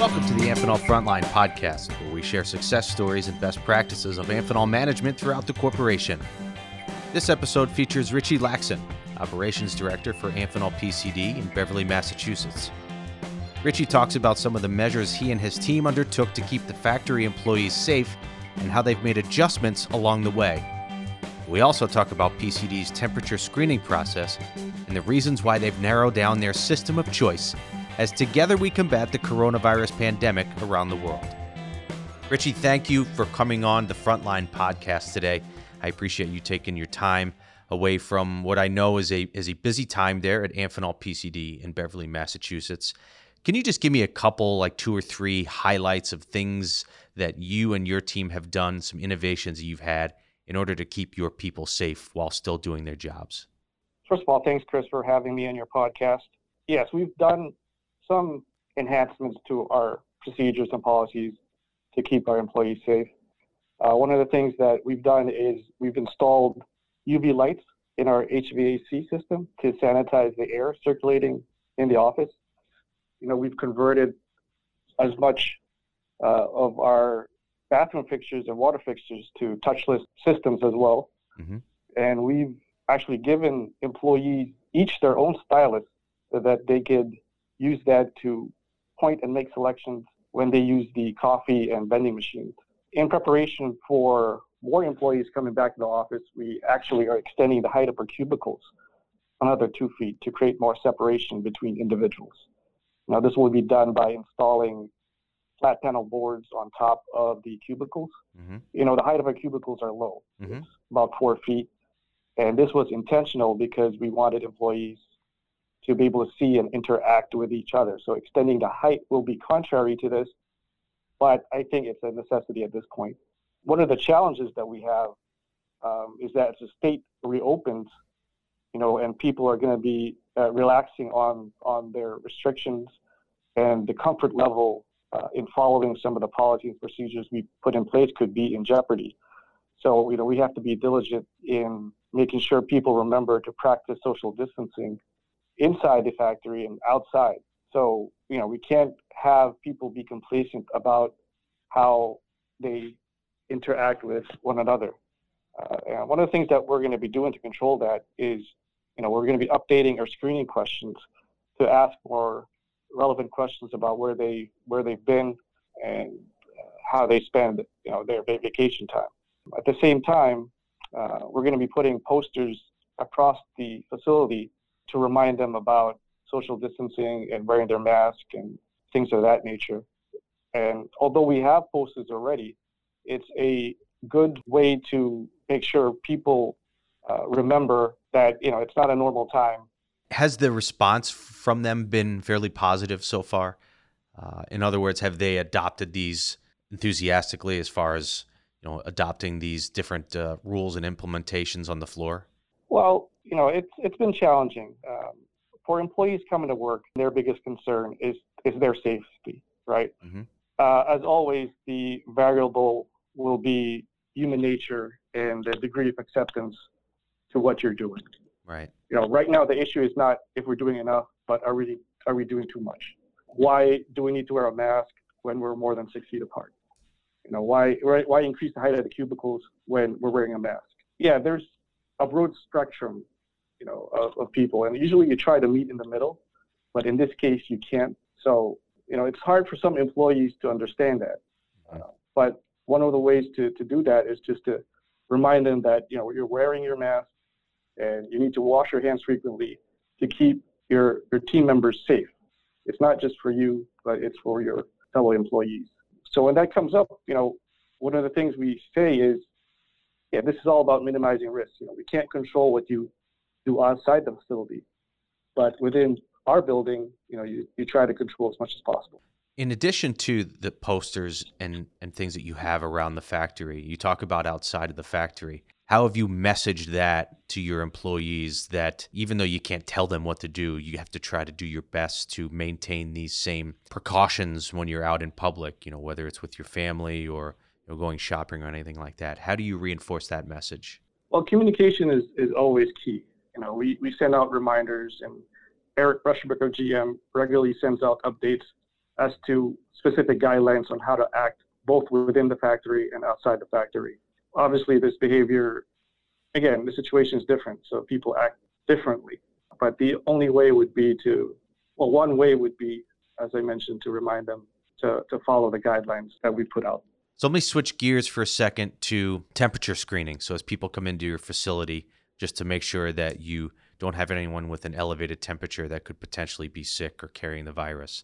Welcome to the Amphenol Frontline podcast, where we share success stories and best practices of Amphenol management throughout the corporation. This episode features Richie Laxon, Operations Director for Amphenol PCD in Beverly, Massachusetts. Richie talks about some of the measures he and his team undertook to keep the factory employees safe and how they've made adjustments along the way. We also talk about PCD's temperature screening process and the reasons why they've narrowed down their system of choice as together we combat the coronavirus pandemic around the world. Richie, thank you for coming on the Frontline podcast today. I appreciate you taking your time away from what I know is a is a busy time there at Amphenol PCD in Beverly, Massachusetts. Can you just give me a couple, like two or three highlights of things that you and your team have done, some innovations you've had in order to keep your people safe while still doing their jobs? First of all, thanks, Chris, for having me on your podcast. Yes, we've done some enhancements to our procedures and policies to keep our employees safe. Uh, one of the things that we've done is we've installed UV lights in our HVAC system to sanitize the air circulating in the office. You know, we've converted as much uh, of our bathroom fixtures and water fixtures to touchless systems as well. Mm-hmm. And we've actually given employees each their own stylus so that they could use that to point and make selections when they use the coffee and vending machines. In preparation for more employees coming back to the office, we actually are extending the height of our cubicles another two feet to create more separation between individuals. Now, this will be done by installing flat panel boards on top of the cubicles. Mm-hmm. You know, the height of our cubicles are low, mm-hmm. about four feet. And this was intentional because we wanted employees to be able to see and interact with each other. So extending the height will be contrary to this, but I think it's a necessity at this point. One of the challenges that we have um, is that as the state reopens, you know, and people are going to be uh, relaxing on on their restrictions, and the comfort level uh, in following some of the policies and procedures we put in place could be in jeopardy. So, you know, we have to be diligent in making sure people remember to practice social distancing inside the factory and outside. So, you know, we can't have people be complacent about how they interact with one another. Uh, and one of the things that we're going to be doing to control that is, you know, we're going to be updating our screening questions to ask more relevant questions about where they where they've been and uh, how they spend, you know, their vacation time. At the same time, uh, we're going to be putting posters across the facility to remind them about social distancing and wearing their mask and things of that nature. And although we have posters already, it's a good way to make sure people uh, remember that you know it's not a normal time. Has the response from them been fairly positive so far? Uh, in other words, have they adopted these enthusiastically as far as you know adopting these different uh, rules and implementations on the floor? Well, you know, it's it's been challenging um, for employees coming to work. Their biggest concern is is their safety, right? Mm-hmm. Uh, as always, the variable will be human nature and the degree of acceptance to what you're doing. Right. You know, right now the issue is not if we're doing enough, but are we are we doing too much? Why do we need to wear a mask when we're more than six feet apart? You know, why why increase the height of the cubicles when we're wearing a mask? Yeah, there's a broad spectrum of, of people. And usually you try to meet in the middle, but in this case you can't. So, you know, it's hard for some employees to understand that. Uh, but one of the ways to, to do that is just to remind them that, you know, you're wearing your mask and you need to wash your hands frequently to keep your, your team members safe. It's not just for you, but it's for your fellow employees. So when that comes up, you know, one of the things we say is, yeah, this is all about minimizing risk. You know, we can't control what you do outside the facility. But within our building, you know, you, you try to control as much as possible. In addition to the posters and, and things that you have around the factory, you talk about outside of the factory. How have you messaged that to your employees that even though you can't tell them what to do, you have to try to do your best to maintain these same precautions when you're out in public, you know, whether it's with your family or you know, going shopping or anything like that? How do you reinforce that message? Well, communication is, is always key. You know, we, we send out reminders, and Eric Rushbrook, our GM, regularly sends out updates as to specific guidelines on how to act both within the factory and outside the factory. Obviously, this behavior, again, the situation is different, so people act differently. But the only way would be to, well, one way would be, as I mentioned, to remind them to, to follow the guidelines that we put out. So let me switch gears for a second to temperature screening. So as people come into your facility, just to make sure that you don't have anyone with an elevated temperature that could potentially be sick or carrying the virus.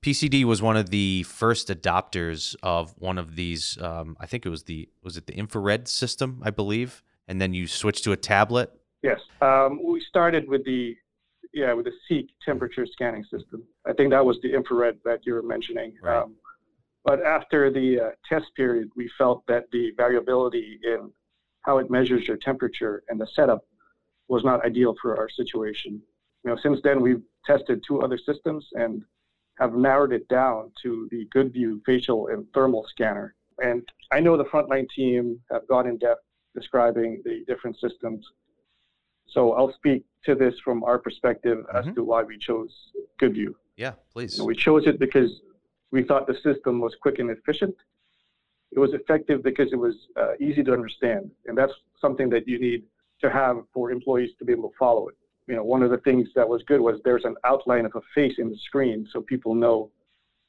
PCD was one of the first adopters of one of these. Um, I think it was the was it the infrared system, I believe, and then you switched to a tablet. Yes, um, we started with the yeah with the Seek temperature scanning system. I think that was the infrared that you were mentioning. Right. Um, but after the uh, test period, we felt that the variability in how it measures your temperature and the setup was not ideal for our situation. You know, since then we've tested two other systems and have narrowed it down to the GoodView facial and thermal scanner. And I know the frontline team have gone in depth describing the different systems. So I'll speak to this from our perspective mm-hmm. as to why we chose GoodView. Yeah, please. we chose it because we thought the system was quick and efficient. It was effective because it was uh, easy to understand, and that's something that you need to have for employees to be able to follow it. You know, one of the things that was good was there's an outline of a face in the screen, so people know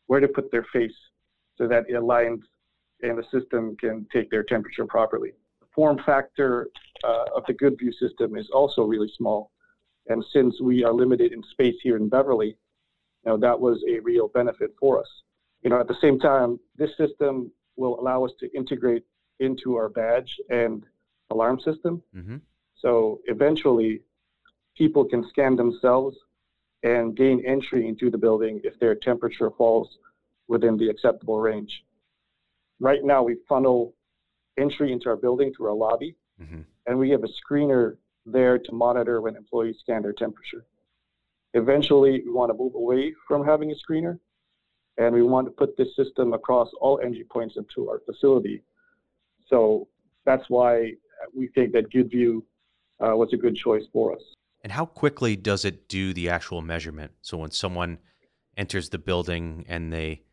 where to put their face, so that it aligns and the system can take their temperature properly. The form factor uh, of the GoodView system is also really small, and since we are limited in space here in Beverly, you know, that was a real benefit for us. You know, at the same time, this system will allow us to integrate into our badge and alarm system. Mm-hmm. So eventually, people can scan themselves and gain entry into the building if their temperature falls within the acceptable range. Right now, we funnel entry into our building through our lobby, mm-hmm. and we have a screener there to monitor when employees scan their temperature. Eventually, we want to move away from having a screener and we want to put this system across all entry points into our facility. So that's why we think that GoodView uh, was a good choice for us. And how quickly does it do the actual measurement? So when someone enters the building and they,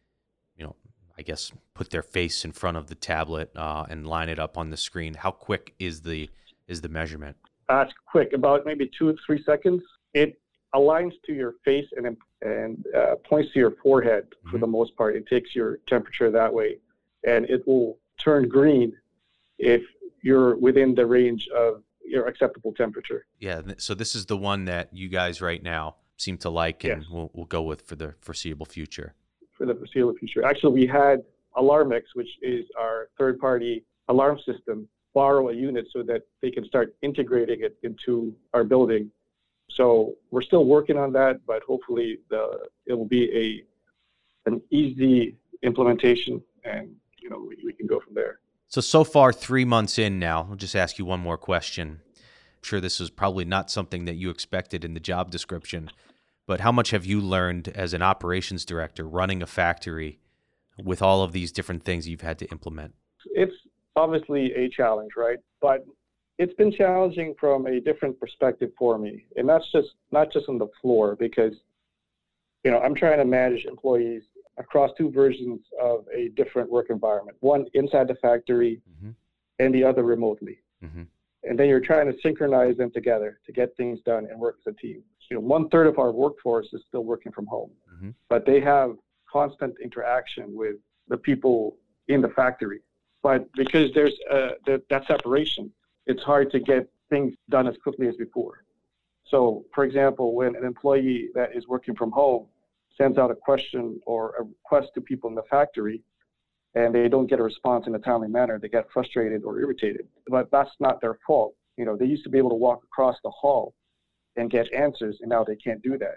you know, I guess put their face in front of the tablet uh, and line it up on the screen, how quick is the is the measurement? Uh, it's quick, about maybe two or three seconds. It aligns to your face and and uh, points to your forehead mm-hmm. for the most part. It takes your temperature that way, and it will turn green if you're within the range of your acceptable temperature. Yeah. So this is the one that you guys right now seem to like, and yes. we'll we'll go with for the foreseeable future. For the foreseeable future, actually, we had Alarmix, which is our third-party alarm system, borrow a unit so that they can start integrating it into our building so we're still working on that, but hopefully the, it will be a an easy implementation, and you know we, we can go from there. So so far, three months in now. I'll just ask you one more question. I'm sure this is probably not something that you expected in the job description, but how much have you learned as an operations director running a factory with all of these different things you've had to implement? It's obviously a challenge, right? But it's been challenging from a different perspective for me, and that's just not just on the floor because you know I'm trying to manage employees across two versions of a different work environment, one inside the factory mm-hmm. and the other remotely. Mm-hmm. And then you're trying to synchronize them together to get things done and work as a team. You know, one third of our workforce is still working from home, mm-hmm. but they have constant interaction with the people in the factory. But because there's uh, the, that separation, it's hard to get things done as quickly as before. So, for example, when an employee that is working from home sends out a question or a request to people in the factory and they don't get a response in a timely manner, they get frustrated or irritated. But that's not their fault. You know, they used to be able to walk across the hall and get answers, and now they can't do that.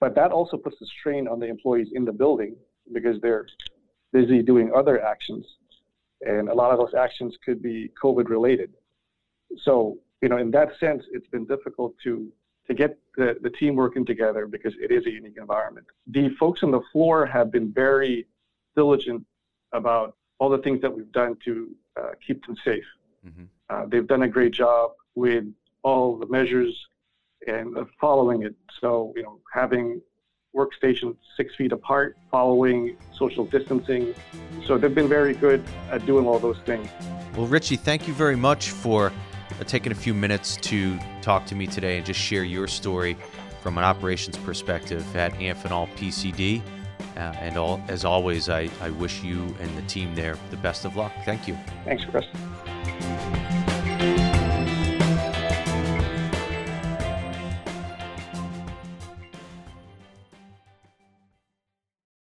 But that also puts a strain on the employees in the building because they're busy doing other actions. And a lot of those actions could be COVID related so you know in that sense it's been difficult to to get the, the team working together because it is a unique environment the folks on the floor have been very diligent about all the things that we've done to uh, keep them safe mm-hmm. uh, they've done a great job with all the measures and following it so you know having workstations six feet apart, following social distancing. So they've been very good at doing all those things. Well, Richie, thank you very much for taking a few minutes to talk to me today and just share your story from an operations perspective at Amphenol PCD. Uh, and all, as always, I, I wish you and the team there the best of luck. Thank you. Thanks, Chris.